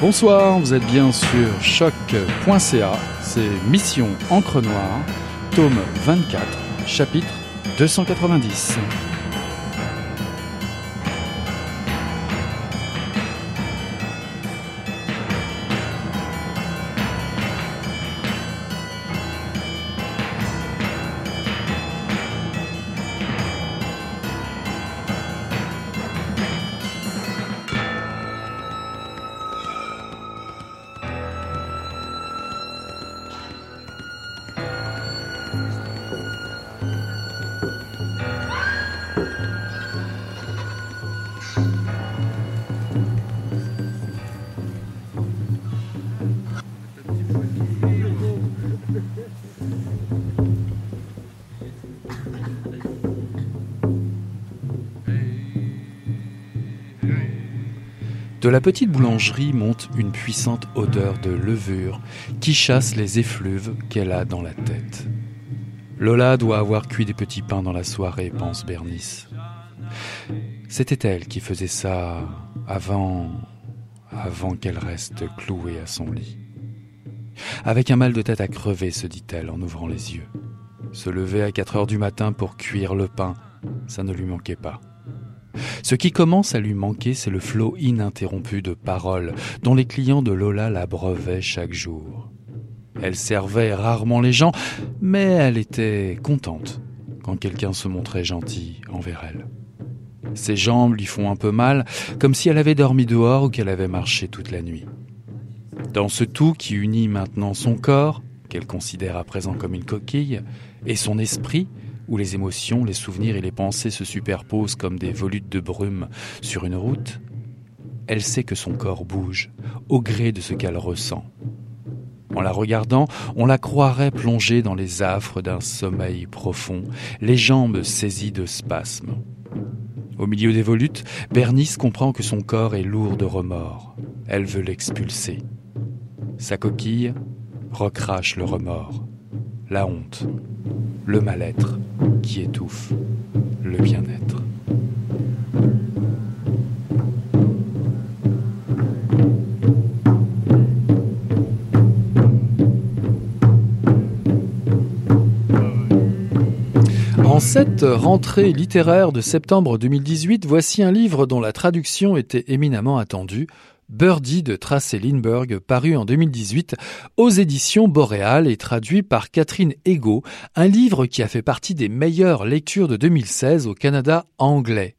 Bonsoir, vous êtes bien sur choc.ca, c'est Mission Encre Noire, tome 24, chapitre 290. La petite boulangerie monte une puissante odeur de levure qui chasse les effluves qu'elle a dans la tête. Lola doit avoir cuit des petits pains dans la soirée, pense Bernice. C'était elle qui faisait ça avant avant qu'elle reste clouée à son lit. Avec un mal de tête à crever, se dit-elle en ouvrant les yeux. Se lever à 4 heures du matin pour cuire le pain, ça ne lui manquait pas. Ce qui commence à lui manquer, c'est le flot ininterrompu de paroles dont les clients de Lola l'abreuvaient chaque jour. Elle servait rarement les gens, mais elle était contente quand quelqu'un se montrait gentil envers elle. Ses jambes lui font un peu mal, comme si elle avait dormi dehors ou qu'elle avait marché toute la nuit. Dans ce tout qui unit maintenant son corps, qu'elle considère à présent comme une coquille, et son esprit, où les émotions, les souvenirs et les pensées se superposent comme des volutes de brume sur une route, elle sait que son corps bouge au gré de ce qu'elle ressent. En la regardant, on la croirait plongée dans les affres d'un sommeil profond, les jambes saisies de spasmes. Au milieu des volutes, Bernice comprend que son corps est lourd de remords. Elle veut l'expulser. Sa coquille recrache le remords, la honte, le mal-être qui étouffe le bien-être. En cette rentrée littéraire de septembre 2018, voici un livre dont la traduction était éminemment attendue, Birdie de Tracey Lindbergh, paru en 2018 aux éditions Boréal et traduit par Catherine Ego, un livre qui a fait partie des meilleures lectures de 2016 au Canada anglais.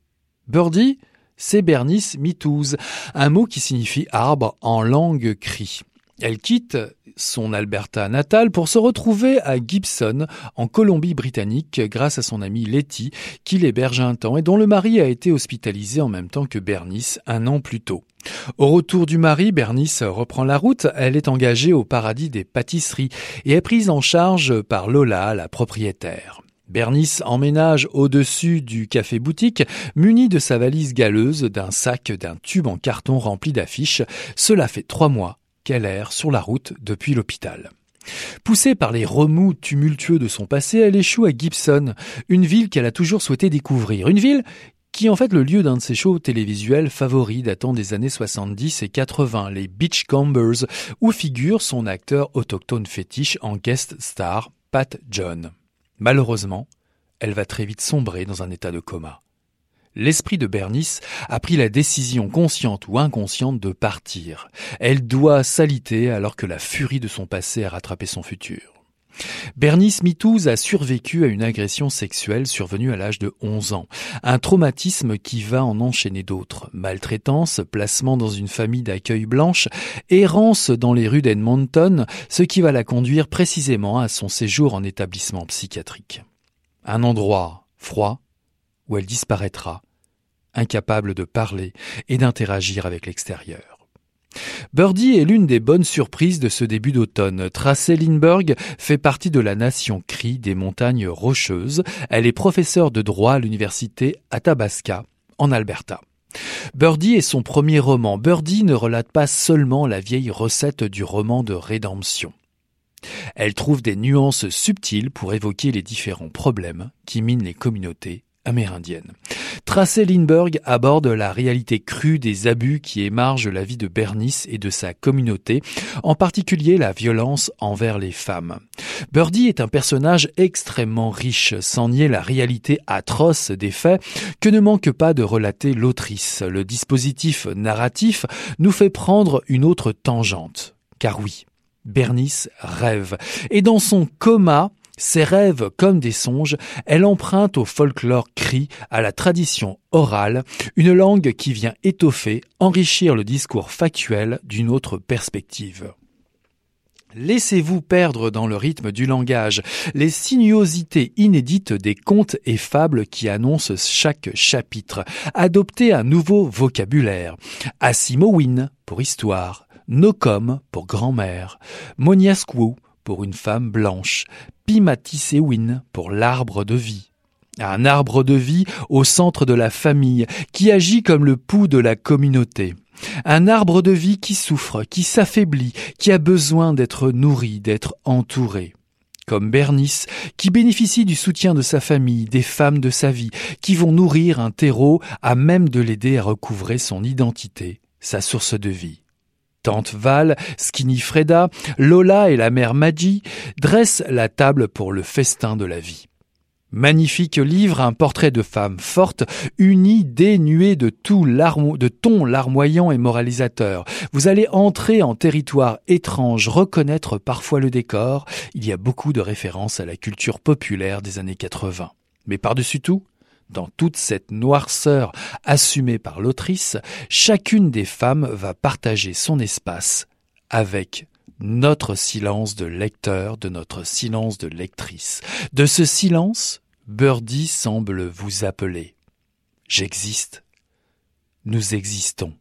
Birdie, c'est Bernice mitouse, un mot qui signifie arbre en langue cri. Elle quitte son Alberta natale pour se retrouver à Gibson, en Colombie-Britannique, grâce à son amie Letty, qui l'héberge un temps et dont le mari a été hospitalisé en même temps que Bernice un an plus tôt. Au retour du mari, Bernice reprend la route. Elle est engagée au paradis des pâtisseries et est prise en charge par Lola, la propriétaire. Bernice emménage au-dessus du café boutique, muni de sa valise galeuse, d'un sac, d'un tube en carton rempli d'affiches. Cela fait trois mois qu'elle erre sur la route depuis l'hôpital. Poussée par les remous tumultueux de son passé, elle échoue à Gibson, une ville qu'elle a toujours souhaité découvrir, une ville qui est en fait le lieu d'un de ses shows télévisuels favoris datant des années 70 et 80, les Beachcombers, où figure son acteur autochtone fétiche en guest star, Pat John. Malheureusement, elle va très vite sombrer dans un état de coma. L'esprit de Bernice a pris la décision consciente ou inconsciente de partir. Elle doit s'aliter alors que la furie de son passé a rattrapé son futur. Bernice Mitouze a survécu à une agression sexuelle survenue à l'âge de 11 ans, un traumatisme qui va en enchaîner d'autres, maltraitance, placement dans une famille d'accueil blanche, errance dans les rues d'Edmonton, ce qui va la conduire précisément à son séjour en établissement psychiatrique. Un endroit froid, où elle disparaîtra, incapable de parler et d'interagir avec l'extérieur. Birdie est l'une des bonnes surprises de ce début d'automne. Tracey Lindbergh fait partie de la nation Cree des montagnes rocheuses. Elle est professeure de droit à l'université Athabasca, en Alberta. Birdie est son premier roman. Birdie ne relate pas seulement la vieille recette du roman de rédemption. Elle trouve des nuances subtiles pour évoquer les différents problèmes qui minent les communautés amérindienne. Tracey Lindbergh aborde la réalité crue des abus qui émargent la vie de Bernice et de sa communauté, en particulier la violence envers les femmes. Birdie est un personnage extrêmement riche, sans nier la réalité atroce des faits que ne manque pas de relater l'autrice. Le dispositif narratif nous fait prendre une autre tangente. Car oui, Bernice rêve. Et dans son coma, ses rêves comme des songes, elle emprunte au folklore cri, à la tradition orale, une langue qui vient étoffer, enrichir le discours factuel d'une autre perspective. Laissez-vous perdre dans le rythme du langage, les sinuosités inédites des contes et fables qui annoncent chaque chapitre. Adoptez un nouveau vocabulaire. Asimowin pour histoire, Nokom pour grand-mère, Moniasquou pour une femme blanche, Pimatisewin pour l'arbre de vie. Un arbre de vie au centre de la famille, qui agit comme le pouls de la communauté. Un arbre de vie qui souffre, qui s'affaiblit, qui a besoin d'être nourri, d'être entouré. Comme Bernice, qui bénéficie du soutien de sa famille, des femmes de sa vie, qui vont nourrir un terreau à même de l'aider à recouvrer son identité, sa source de vie. Tante Val, Skinny Freda, Lola et la mère Maggie dressent la table pour le festin de la vie. Magnifique livre, un portrait de femme forte, unie, dénuée de tout de ton larmoyant et moralisateur. Vous allez entrer en territoire étrange, reconnaître parfois le décor. Il y a beaucoup de références à la culture populaire des années 80. Mais par-dessus tout, dans toute cette noirceur assumée par l'autrice, chacune des femmes va partager son espace avec notre silence de lecteur, de notre silence de lectrice. De ce silence, Birdie semble vous appeler. J'existe. Nous existons.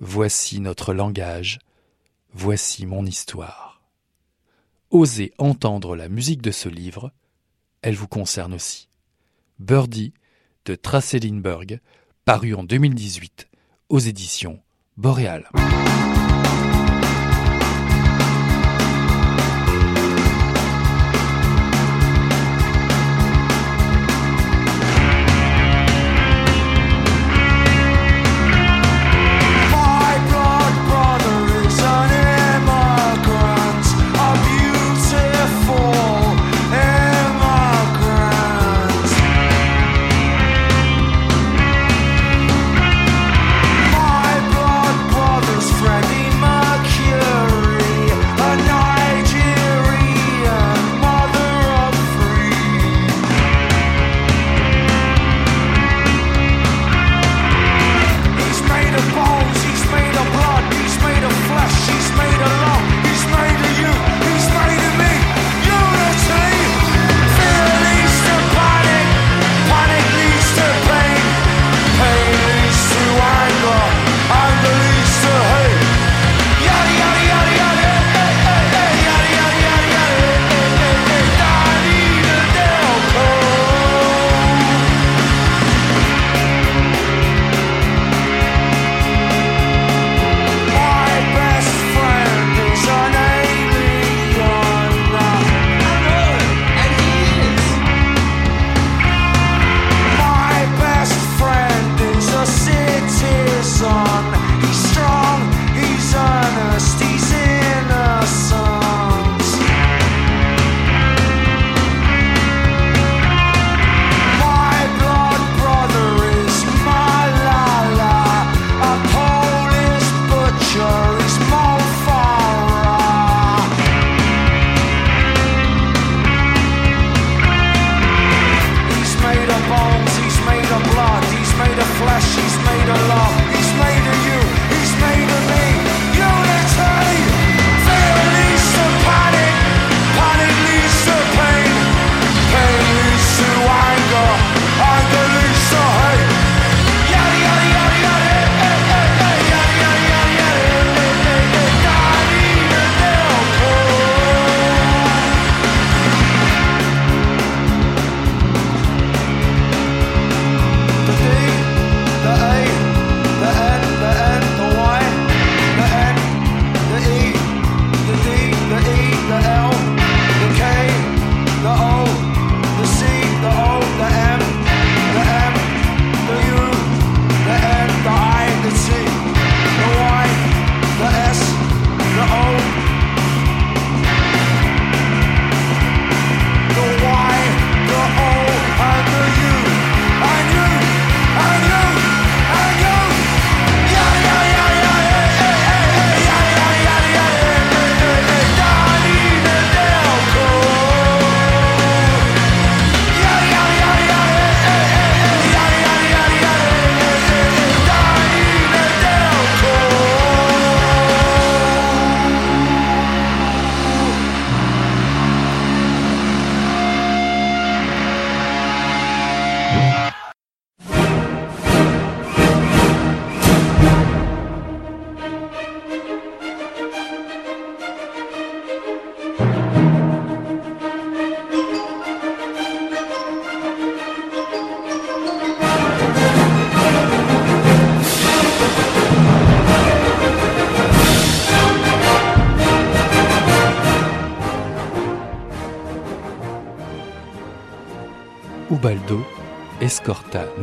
Voici notre langage. Voici mon histoire. Osez entendre la musique de ce livre. Elle vous concerne aussi. Birdie de Tracey Lindbergh, paru en 2018 aux éditions Boréal.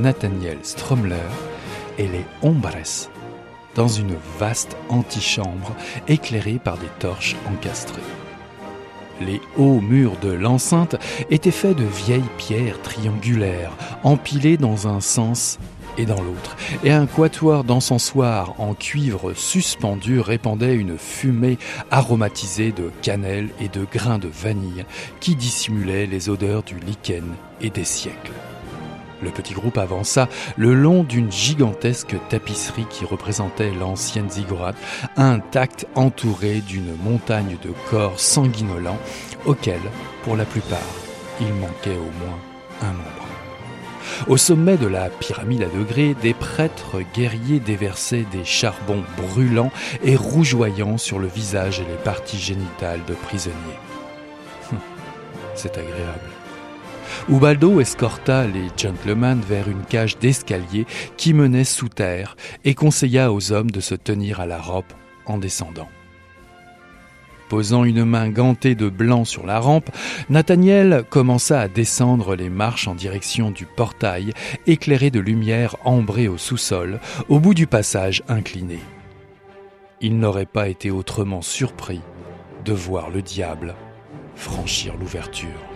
Nathaniel Stromler et les Hombres dans une vaste antichambre éclairée par des torches encastrées. Les hauts murs de l'enceinte étaient faits de vieilles pierres triangulaires, empilées dans un sens et dans l'autre, et un quatuor d'encensoirs en cuivre suspendu répandait une fumée aromatisée de cannelle et de grains de vanille qui dissimulait les odeurs du lichen et des siècles. Le petit groupe avança le long d'une gigantesque tapisserie qui représentait l'ancienne ziggurat, intacte entourée d'une montagne de corps sanguinolents auxquels, pour la plupart, il manquait au moins un membre. Au sommet de la pyramide à degrés, des prêtres guerriers déversaient des charbons brûlants et rougeoyants sur le visage et les parties génitales de prisonniers. Hum, c'est agréable. Ubaldo escorta les gentlemen vers une cage d'escalier qui menait sous terre et conseilla aux hommes de se tenir à la robe en descendant. Posant une main gantée de blanc sur la rampe, Nathaniel commença à descendre les marches en direction du portail, éclairé de lumière ambrée au sous-sol, au bout du passage incliné. Il n'aurait pas été autrement surpris de voir le diable franchir l'ouverture.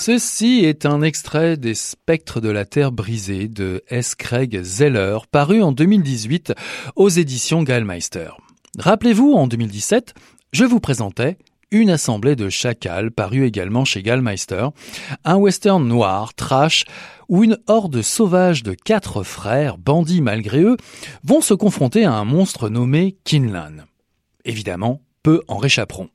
Ceci est un extrait des Spectres de la Terre brisée de S. Craig Zeller, paru en 2018 aux éditions Gallmeister. Rappelez-vous, en 2017, je vous présentais une assemblée de chacals, paru également chez Gallmeister, un western noir, trash, où une horde sauvage de quatre frères, bandits malgré eux, vont se confronter à un monstre nommé Kinlan. Évidemment, peu en réchapperont.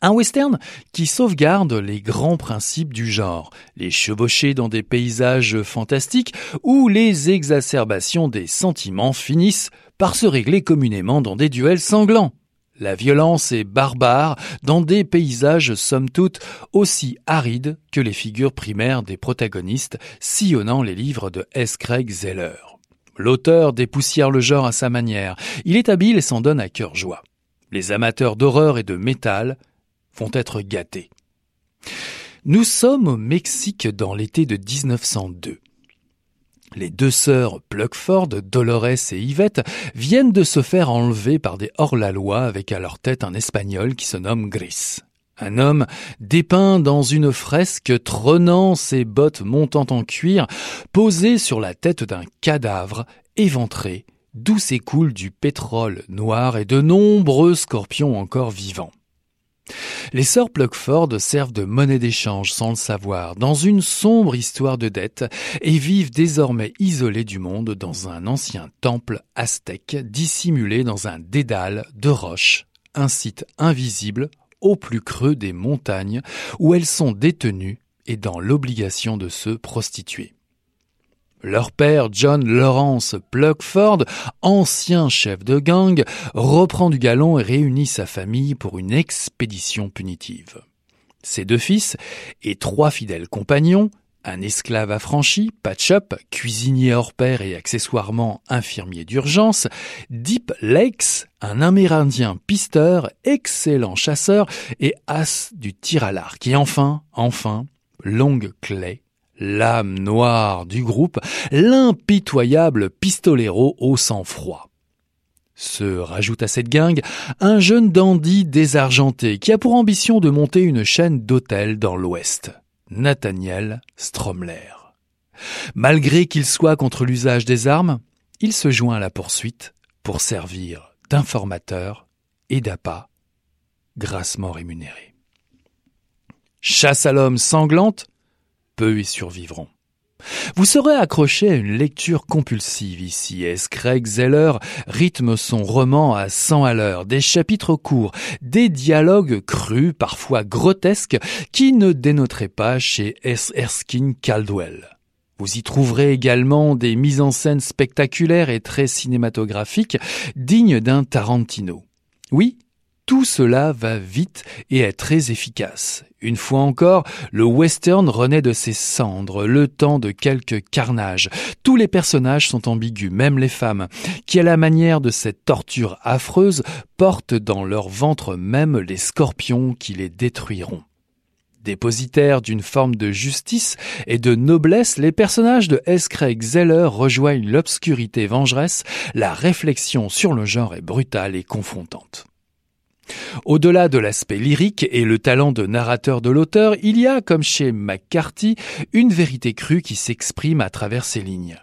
Un western qui sauvegarde les grands principes du genre, les chevauchés dans des paysages fantastiques où les exacerbations des sentiments finissent par se régler communément dans des duels sanglants. La violence est barbare dans des paysages somme toute aussi arides que les figures primaires des protagonistes sillonnant les livres de S. Craig Zeller. L'auteur dépoussière le genre à sa manière. Il est habile et s'en donne à cœur joie. Les amateurs d'horreur et de métal vont être gâtés. Nous sommes au Mexique dans l'été de 1902. Les deux sœurs Pluckford, Dolores et Yvette, viennent de se faire enlever par des hors-la-loi avec à leur tête un Espagnol qui se nomme Gris. Un homme dépeint dans une fresque trônant ses bottes montant en cuir, posé sur la tête d'un cadavre éventré, d'où s'écoule du pétrole noir et de nombreux scorpions encore vivants. Les sœurs Pluckford servent de monnaie d'échange sans le savoir, dans une sombre histoire de dette, et vivent désormais isolées du monde dans un ancien temple aztèque dissimulé dans un dédale de roches, un site invisible au plus creux des montagnes où elles sont détenues et dans l'obligation de se prostituer. Leur père, John Lawrence Pluckford, ancien chef de gang, reprend du galon et réunit sa famille pour une expédition punitive. Ses deux fils et trois fidèles compagnons, un esclave affranchi, Patchup, cuisinier hors pair et accessoirement infirmier d'urgence, Deep Lakes, un amérindien pisteur, excellent chasseur et as du tir à l'arc. Et enfin, enfin, Long Clay, l'âme noire du groupe, l'impitoyable pistolero au sang-froid. Se rajoute à cette gang un jeune dandy désargenté qui a pour ambition de monter une chaîne d'hôtels dans l'Ouest, Nathaniel Stromler. Malgré qu'il soit contre l'usage des armes, il se joint à la poursuite pour servir d'informateur et d'appât, grassement rémunéré. Chasse à l'homme sanglante, peu y survivront. Vous serez accroché à une lecture compulsive ici. S. Craig Zeller? Rythme son roman à 100 à l'heure, des chapitres courts, des dialogues crus, parfois grotesques, qui ne dénoteraient pas chez S. Erskine Caldwell. Vous y trouverez également des mises en scène spectaculaires et très cinématographiques, dignes d'un Tarantino. Oui, tout cela va vite et est très efficace. Une fois encore, le western renaît de ses cendres, le temps de quelques carnages. Tous les personnages sont ambigus, même les femmes, qui à la manière de cette torture affreuse portent dans leur ventre même les scorpions qui les détruiront. Dépositaires d'une forme de justice et de noblesse, les personnages de S. Zeller rejoignent l'obscurité vengeresse, la réflexion sur le genre est brutale et confrontante. Au-delà de l'aspect lyrique et le talent de narrateur de l'auteur, il y a, comme chez McCarthy, une vérité crue qui s'exprime à travers ses lignes.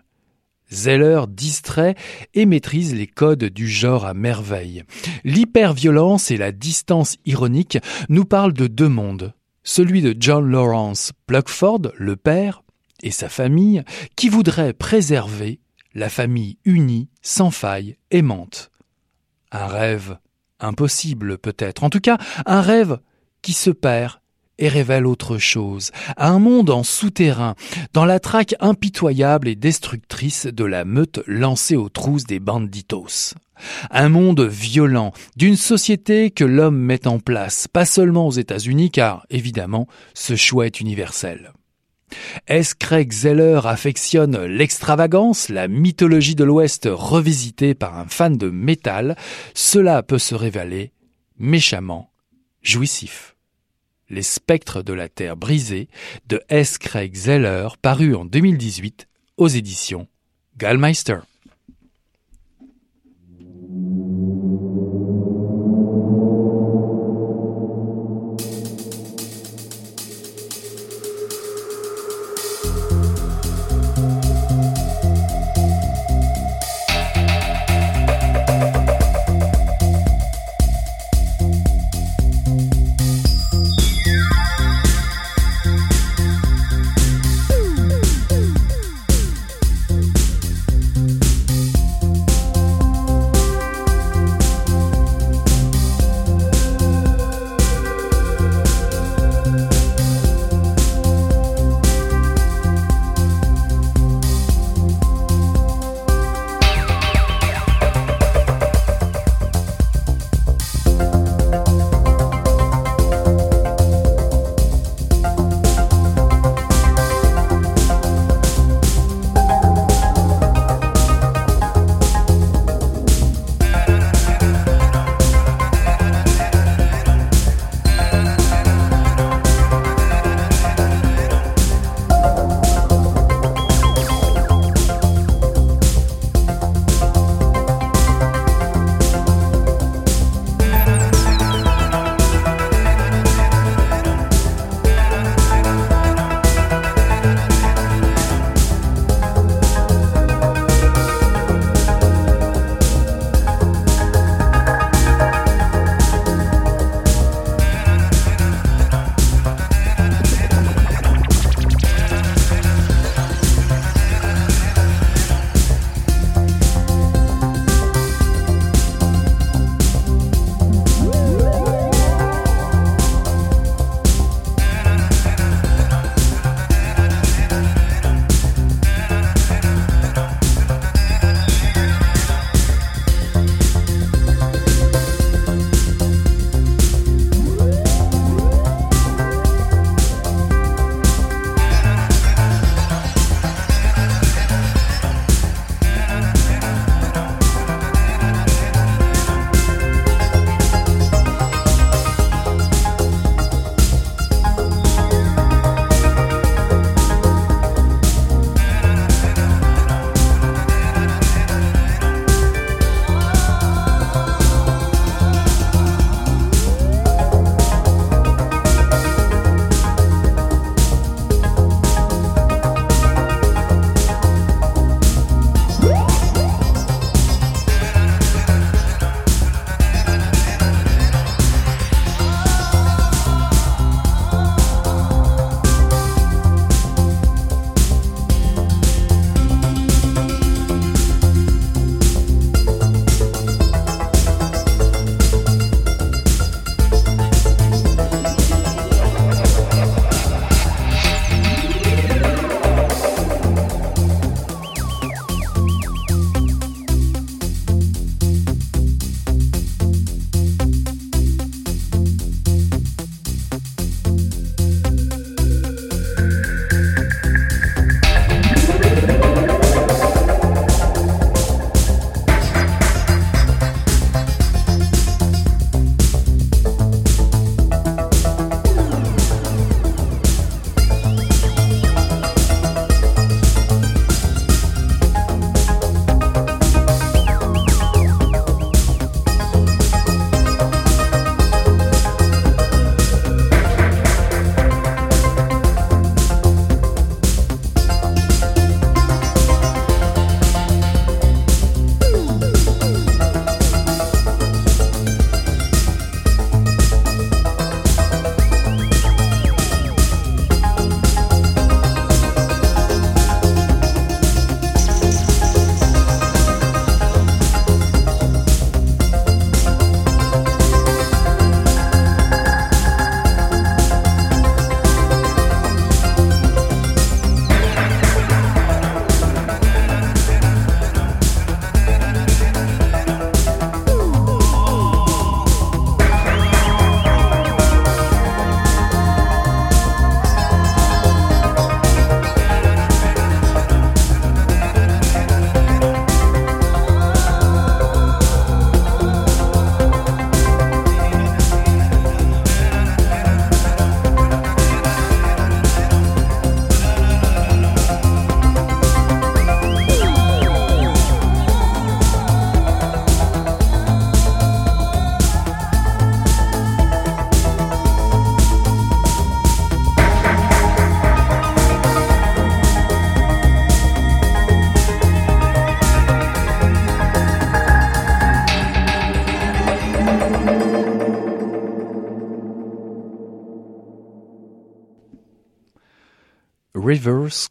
Zeller distrait et maîtrise les codes du genre à merveille. L'hyperviolence et la distance ironique nous parlent de deux mondes. Celui de John Lawrence Pluckford, le père, et sa famille, qui voudrait préserver la famille unie, sans faille, aimante. Un rêve Impossible peut-être, en tout cas un rêve qui se perd et révèle autre chose, un monde en souterrain, dans la traque impitoyable et destructrice de la meute lancée aux trousses des banditos. Un monde violent, d'une société que l'homme met en place, pas seulement aux États-Unis, car, évidemment, ce choix est universel. S. Craig Zeller affectionne l'extravagance, la mythologie de l'Ouest revisitée par un fan de métal, cela peut se révéler méchamment jouissif. Les spectres de la Terre brisée de S. Craig Zeller, paru en 2018 aux éditions Gallmeister.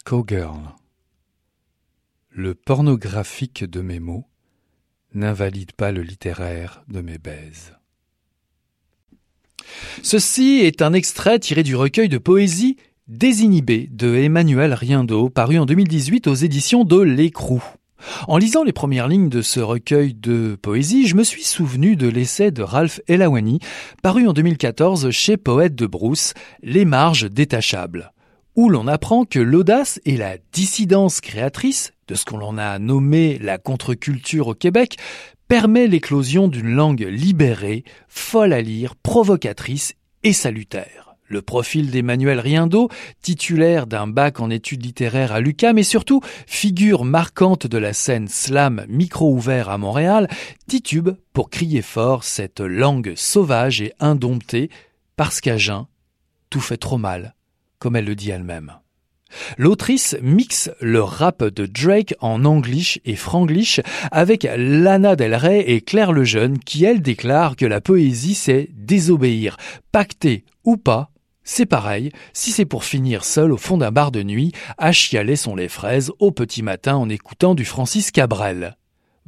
Cowgirl. Le pornographique de mes mots n'invalide pas le littéraire de mes baises. Ceci est un extrait tiré du recueil de poésie Désinhibé de Emmanuel Riendo, paru en 2018 aux éditions de L'Écrou. En lisant les premières lignes de ce recueil de poésie, je me suis souvenu de l'essai de Ralph Elawani, paru en 2014 chez Poète de Brousse, Les marges détachables, où l'on apprend que l'audace et la dissidence créatrice de ce qu'on a nommé la contre-culture au Québec permet l'éclosion d'une langue libérée, folle à lire, provocatrice et salutaire. Le profil d'Emmanuel Riendo, titulaire d'un bac en études littéraires à l'UQAM et surtout figure marquante de la scène slam micro ouvert à Montréal, titube pour crier fort cette langue sauvage et indomptée, parce qu'à jeun, tout fait trop mal, comme elle le dit elle-même. L'autrice mixe le rap de Drake en anglish et franglish avec Lana Del Rey et Claire Lejeune qui elle déclare que la poésie c'est désobéir, pacter ou pas c'est pareil, si c'est pour finir seul au fond d'un bar de nuit, à chialer son lait fraise au petit matin en écoutant du Francis Cabrel.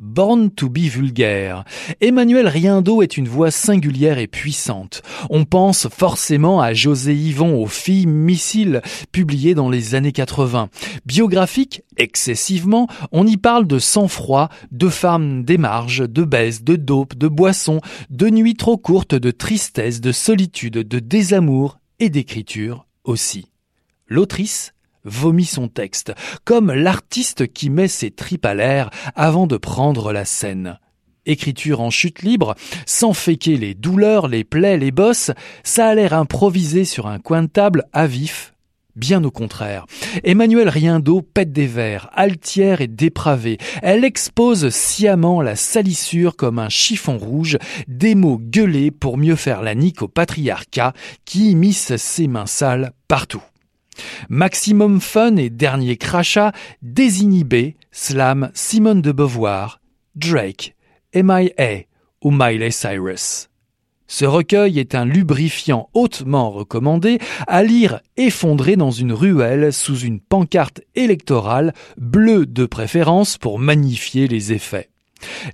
Born to be vulgaire. Emmanuel Riendo est une voix singulière et puissante. On pense forcément à José Yvon aux filles missiles, publiées dans les années 80. Biographique, excessivement, on y parle de sang-froid, de femmes des de baisse, de dope, de boissons, de nuits trop courtes, de tristesse, de solitude, de désamour et d'écriture aussi. L'autrice vomit son texte, comme l'artiste qui met ses tripes à l'air avant de prendre la scène. Écriture en chute libre, sans féquer les douleurs, les plaies, les bosses, ça a l'air improvisé sur un coin de table à vif, Bien au contraire. Emmanuel Riendo pète des vers, altière et dépravée. Elle expose sciemment la salissure comme un chiffon rouge, des mots gueulés pour mieux faire la nique au patriarcat qui immisce ses mains sales partout. Maximum fun et dernier crachat, désinhibé, slam Simone de Beauvoir, Drake, M.I.A. ou Miley Cyrus. Ce recueil est un lubrifiant hautement recommandé à lire effondré dans une ruelle sous une pancarte électorale, bleue de préférence pour magnifier les effets.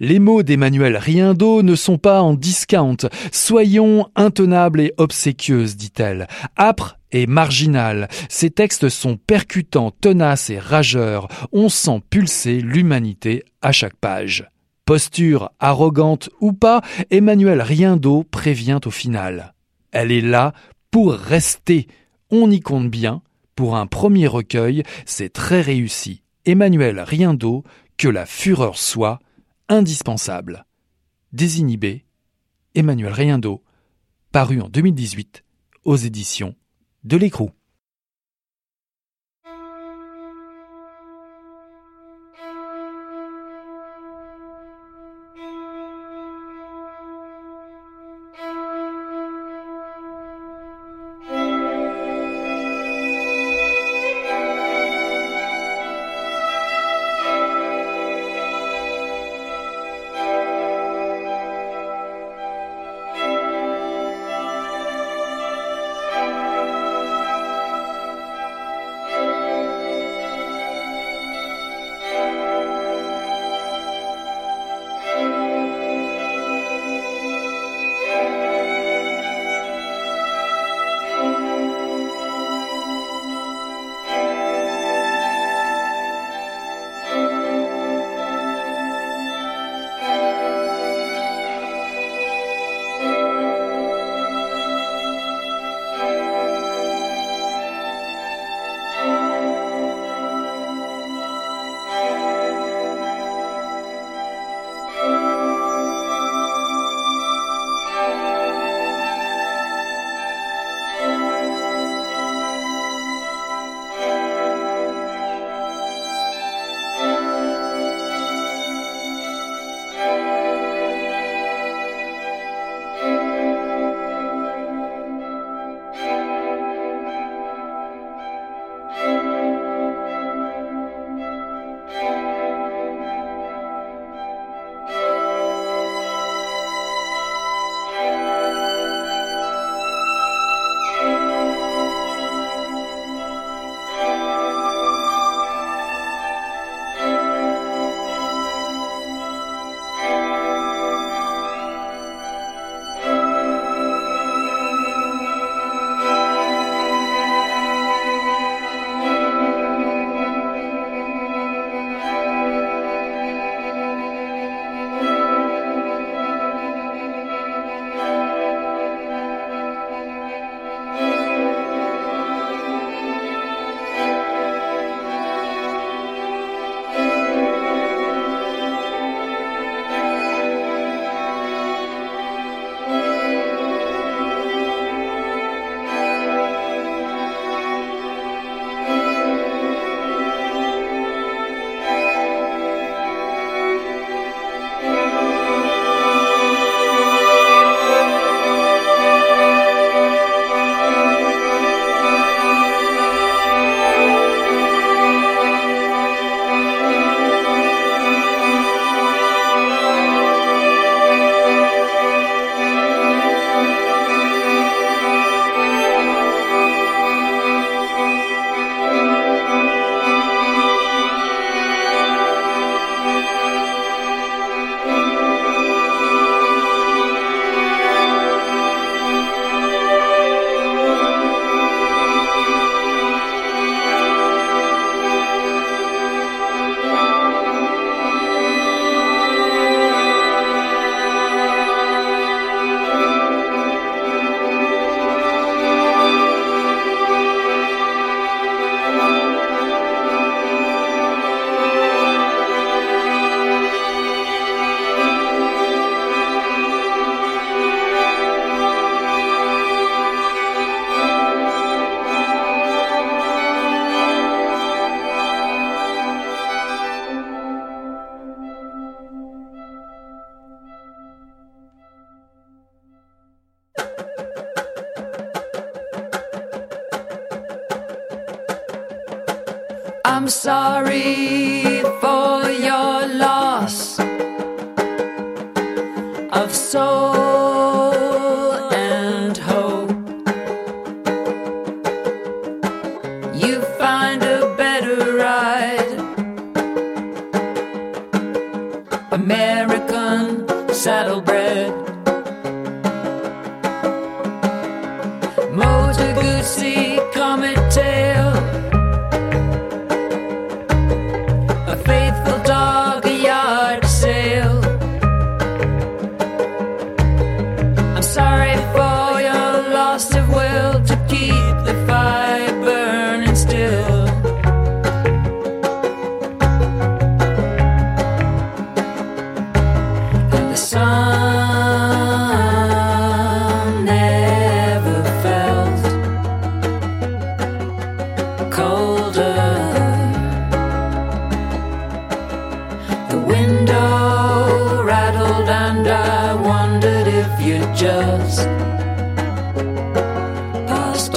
Les mots d'Emmanuel Riendo ne sont pas en discount. Soyons intenables et obséquieuses, dit-elle. Âpre et marginal. Ces textes sont percutants, tenaces et rageurs. On sent pulser l'humanité à chaque page. Posture arrogante ou pas, Emmanuel Riendo prévient au final. Elle est là pour rester. On y compte bien. Pour un premier recueil, c'est très réussi. Emmanuel Riendo, que la fureur soit indispensable. Désinhibé, Emmanuel Riendo, paru en 2018 aux éditions de l'Écrou.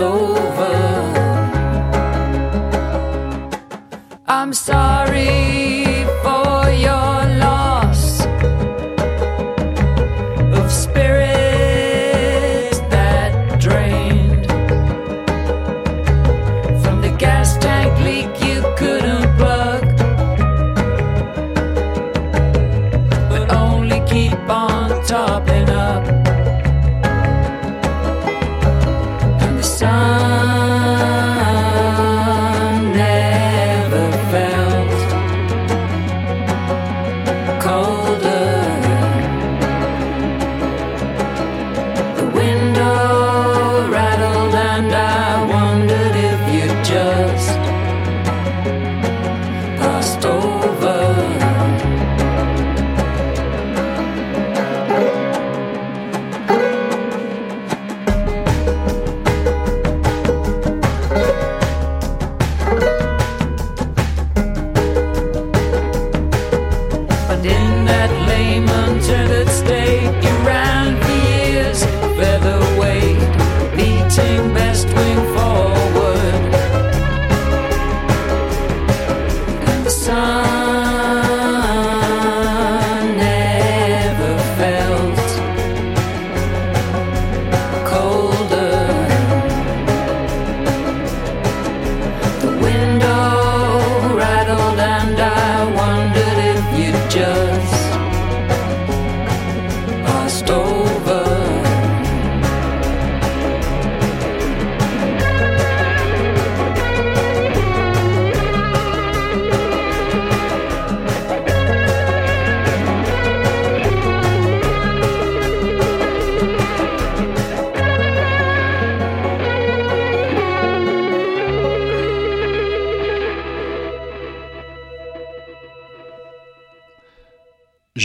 Over. I'm sorry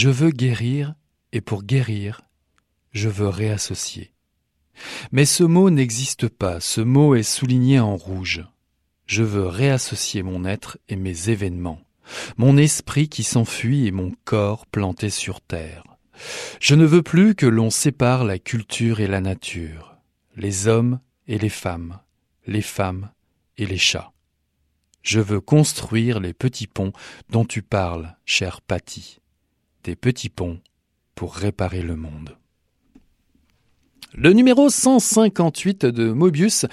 Je veux guérir, et pour guérir, je veux réassocier. Mais ce mot n'existe pas, ce mot est souligné en rouge. Je veux réassocier mon être et mes événements, mon esprit qui s'enfuit et mon corps planté sur terre. Je ne veux plus que l'on sépare la culture et la nature, les hommes et les femmes, les femmes et les chats. Je veux construire les petits ponts dont tu parles, chère Patty des petits ponts pour réparer le monde. Le numéro 158 de Mobius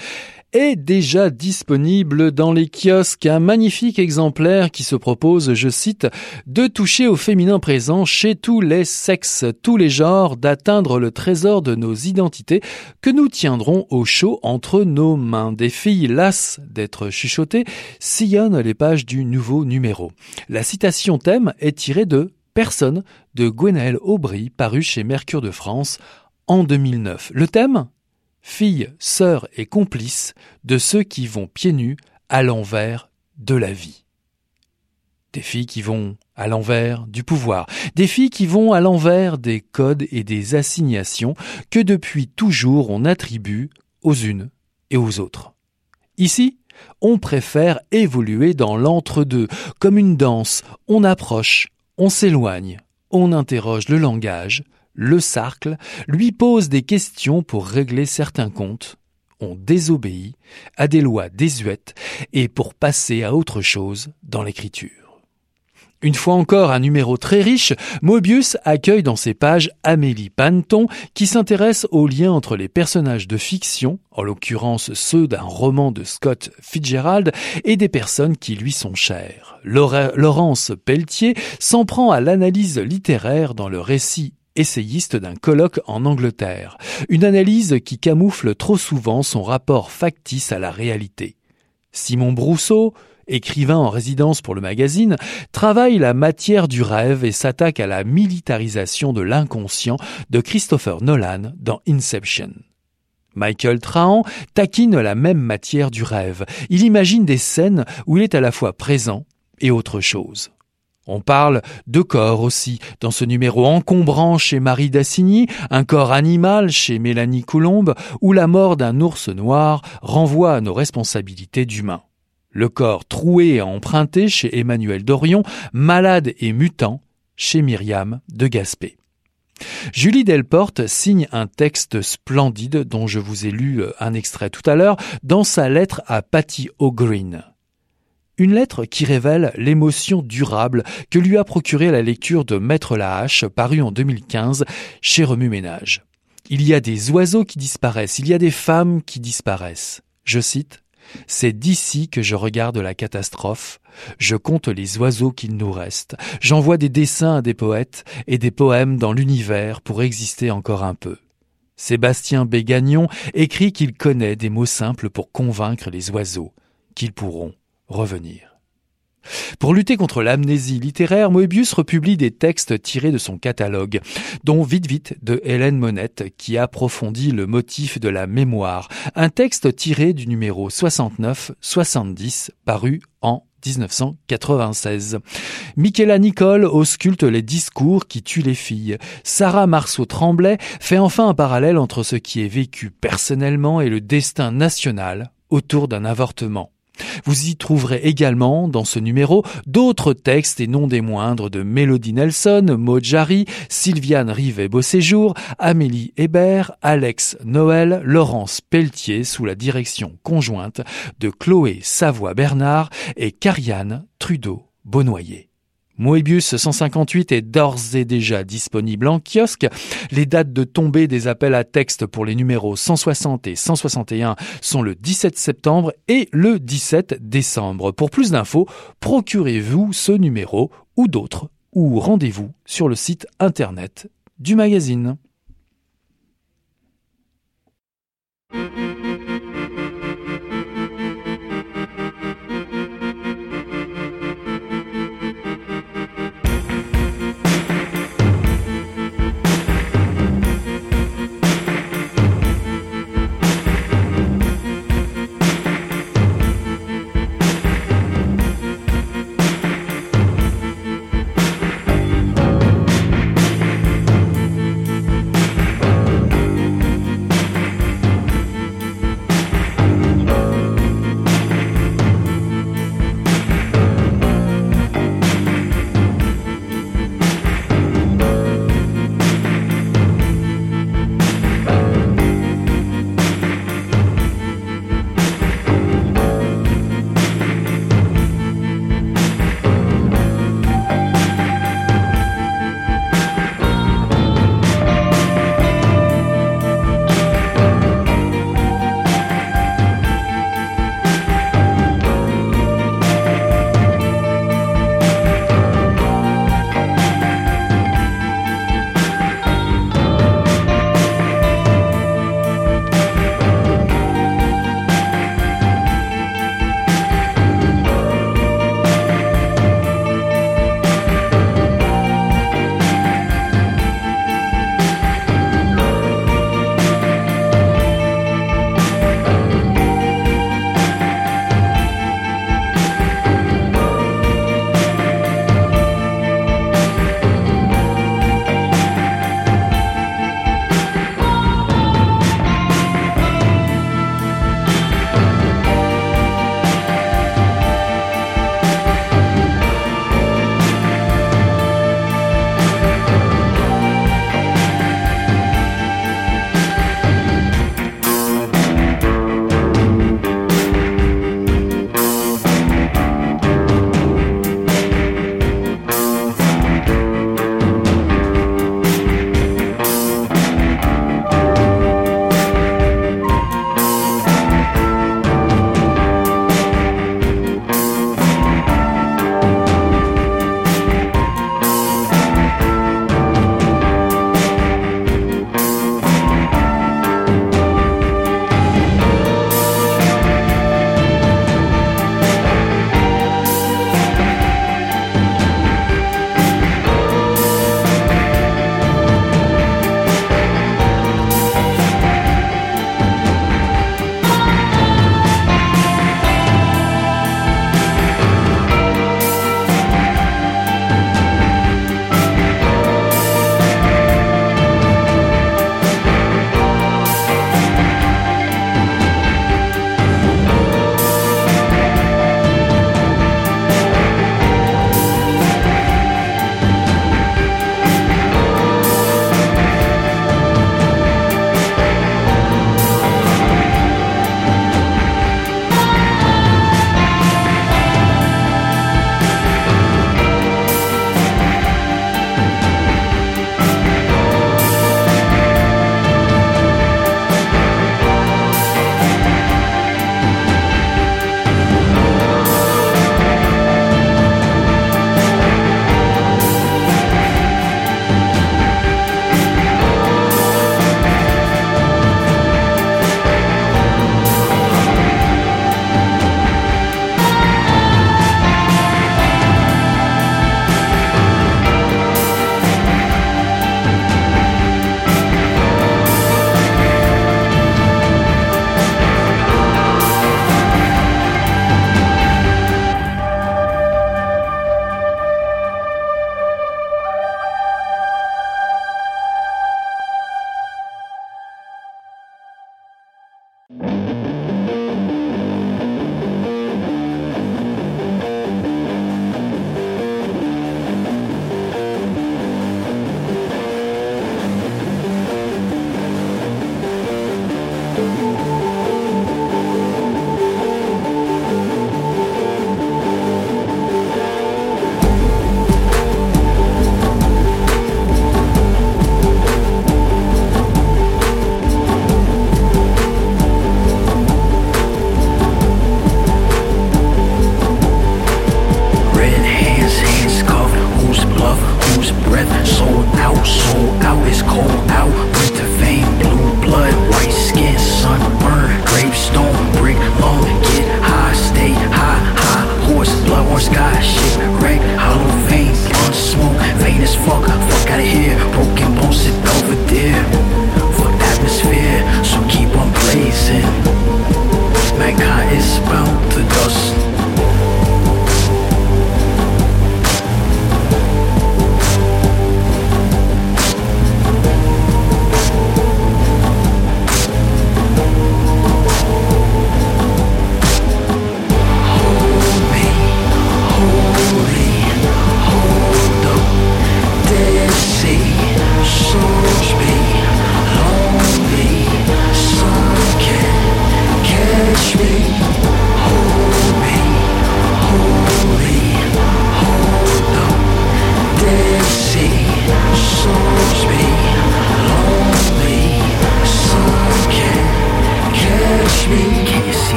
est déjà disponible dans les kiosques, un magnifique exemplaire qui se propose, je cite, de toucher au féminin présent chez tous les sexes, tous les genres, d'atteindre le trésor de nos identités que nous tiendrons au chaud entre nos mains. Des filles lasses d'être chuchotées sillonnent les pages du nouveau numéro. La citation thème est tirée de Personne de Gwenaël Aubry paru chez Mercure de France en 2009. Le thème? Filles, sœurs et complices de ceux qui vont pieds nus à l'envers de la vie. Des filles qui vont à l'envers du pouvoir, des filles qui vont à l'envers des codes et des assignations que depuis toujours on attribue aux unes et aux autres. Ici, on préfère évoluer dans l'entre-deux, comme une danse, on approche, on s'éloigne, on interroge le langage, le cercle, lui pose des questions pour régler certains comptes, ont désobéi à des lois désuètes et pour passer à autre chose dans l'écriture. Une fois encore un numéro très riche, Mobius accueille dans ses pages Amélie Panton qui s'intéresse aux liens entre les personnages de fiction, en l'occurrence ceux d'un roman de Scott Fitzgerald, et des personnes qui lui sont chères. Laurence Pelletier s'en prend à l'analyse littéraire dans le récit essayiste d'un colloque en Angleterre, une analyse qui camoufle trop souvent son rapport factice à la réalité. Simon Brousseau, écrivain en résidence pour le magazine, travaille la matière du rêve et s'attaque à la militarisation de l'inconscient de Christopher Nolan dans Inception. Michael Trahan taquine la même matière du rêve. Il imagine des scènes où il est à la fois présent et autre chose. On parle de corps aussi, dans ce numéro encombrant chez Marie Dassigny, un corps animal chez Mélanie Coulombe, où la mort d'un ours noir renvoie à nos responsabilités d'humains. Le corps troué et emprunté chez Emmanuel Dorion, malade et mutant chez Myriam de Gaspé. Julie Delporte signe un texte splendide dont je vous ai lu euh, un extrait tout à l'heure dans sa lettre à Patty O'Green. Une lettre qui révèle l'émotion durable que lui a procuré la lecture de Maître la hache paru en 2015 chez Remue Ménage. Il y a des oiseaux qui disparaissent, il y a des femmes qui disparaissent. Je cite c'est d'ici que je regarde la catastrophe, je compte les oiseaux qu'il nous reste, j'envoie des dessins à des poètes et des poèmes dans l'univers pour exister encore un peu. Sébastien Bégagnon écrit qu'il connaît des mots simples pour convaincre les oiseaux, qu'ils pourront revenir. Pour lutter contre l'amnésie littéraire, Moebius republie des textes tirés de son catalogue, dont Vite Vite de Hélène Monette, qui approfondit le motif de la mémoire, un texte tiré du numéro 69-70 paru en 1996. Michaela Nicole ausculte les discours qui tuent les filles. Sarah Marceau-Tremblay fait enfin un parallèle entre ce qui est vécu personnellement et le destin national autour d'un avortement. Vous y trouverez également, dans ce numéro, d'autres textes et non des moindres de Mélodie Nelson, Mojari, Sylviane Rivet-Beauséjour, Amélie Hébert, Alex Noël, Laurence Pelletier sous la direction conjointe de Chloé Savoie-Bernard et Carianne Trudeau-Beaunoyer. Moebius 158 est d'ores et déjà disponible en kiosque. Les dates de tombée des appels à texte pour les numéros 160 et 161 sont le 17 septembre et le 17 décembre. Pour plus d'infos, procurez-vous ce numéro ou d'autres ou rendez-vous sur le site internet du magazine.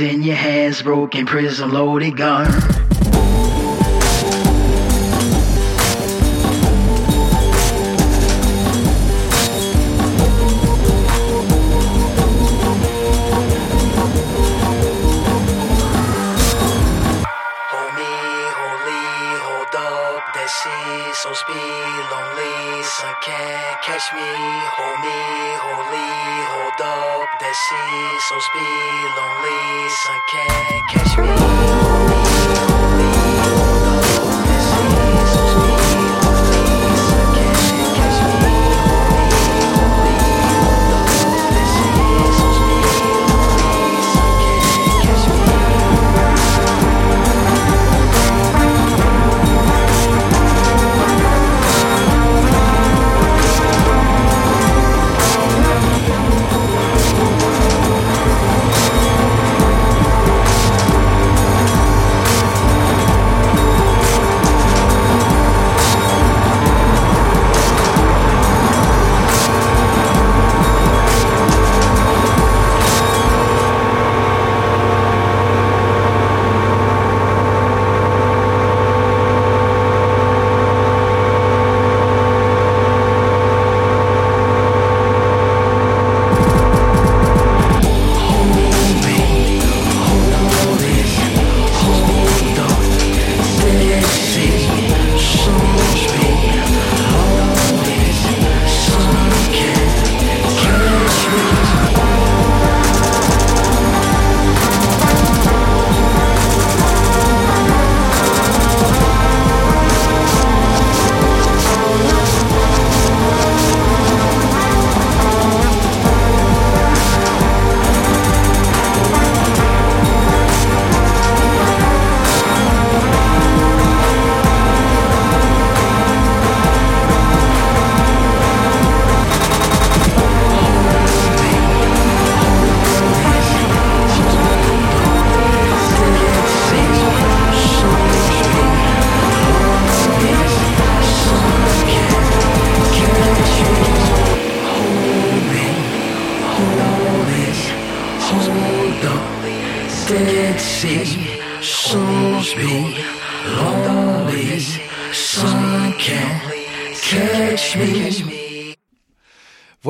in your hands, broken prison, loaded gun.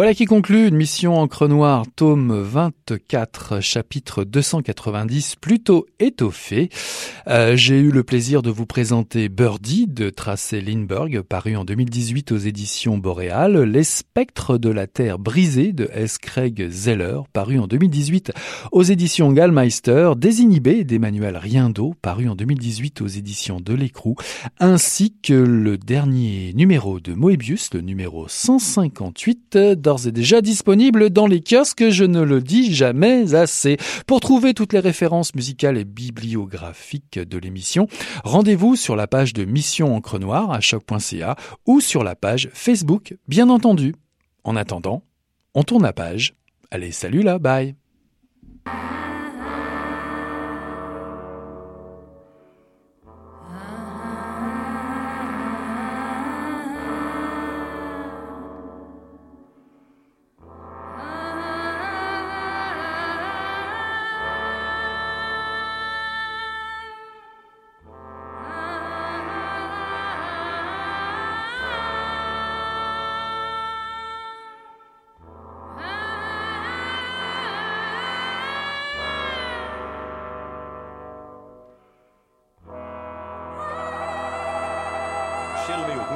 Voilà qui conclut une mission Encre Noire, tome 24, chapitre 290, plutôt étoffé. Euh, j'ai eu le plaisir de vous présenter Birdie de Tracé Lindbergh, paru en 2018 aux éditions Boréal, Les Spectres de la Terre brisée de S. Craig Zeller, paru en 2018 aux éditions Gallmeister, Désinhibé d'Emmanuel Riendo, paru en 2018 aux éditions de l'Écrou, ainsi que le dernier numéro de Moebius, le numéro 158, d'ores et déjà disponible dans les kiosques, je ne le dis jamais assez. Pour trouver toutes les références musicales et bibliographiques de l'émission, rendez-vous sur la page de Mission Encre Noire à choc.ca ou sur la page Facebook, bien entendu. En attendant, on tourne la page. Allez, salut là, bye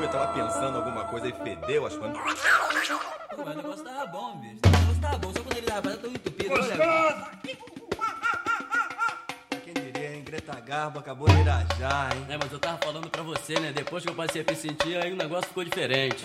eu tava pensando alguma coisa e fedeu, acho que. Pô, mas o negócio tava bom, bicho. O negócio tava bom, só quando ele tava tão entupido. Olha, Quem diria, hein? Greta Garbo acabou de irajar, hein? É, mas eu tava falando pra você, né? Depois que eu passei a me sentir, aí o negócio ficou diferente.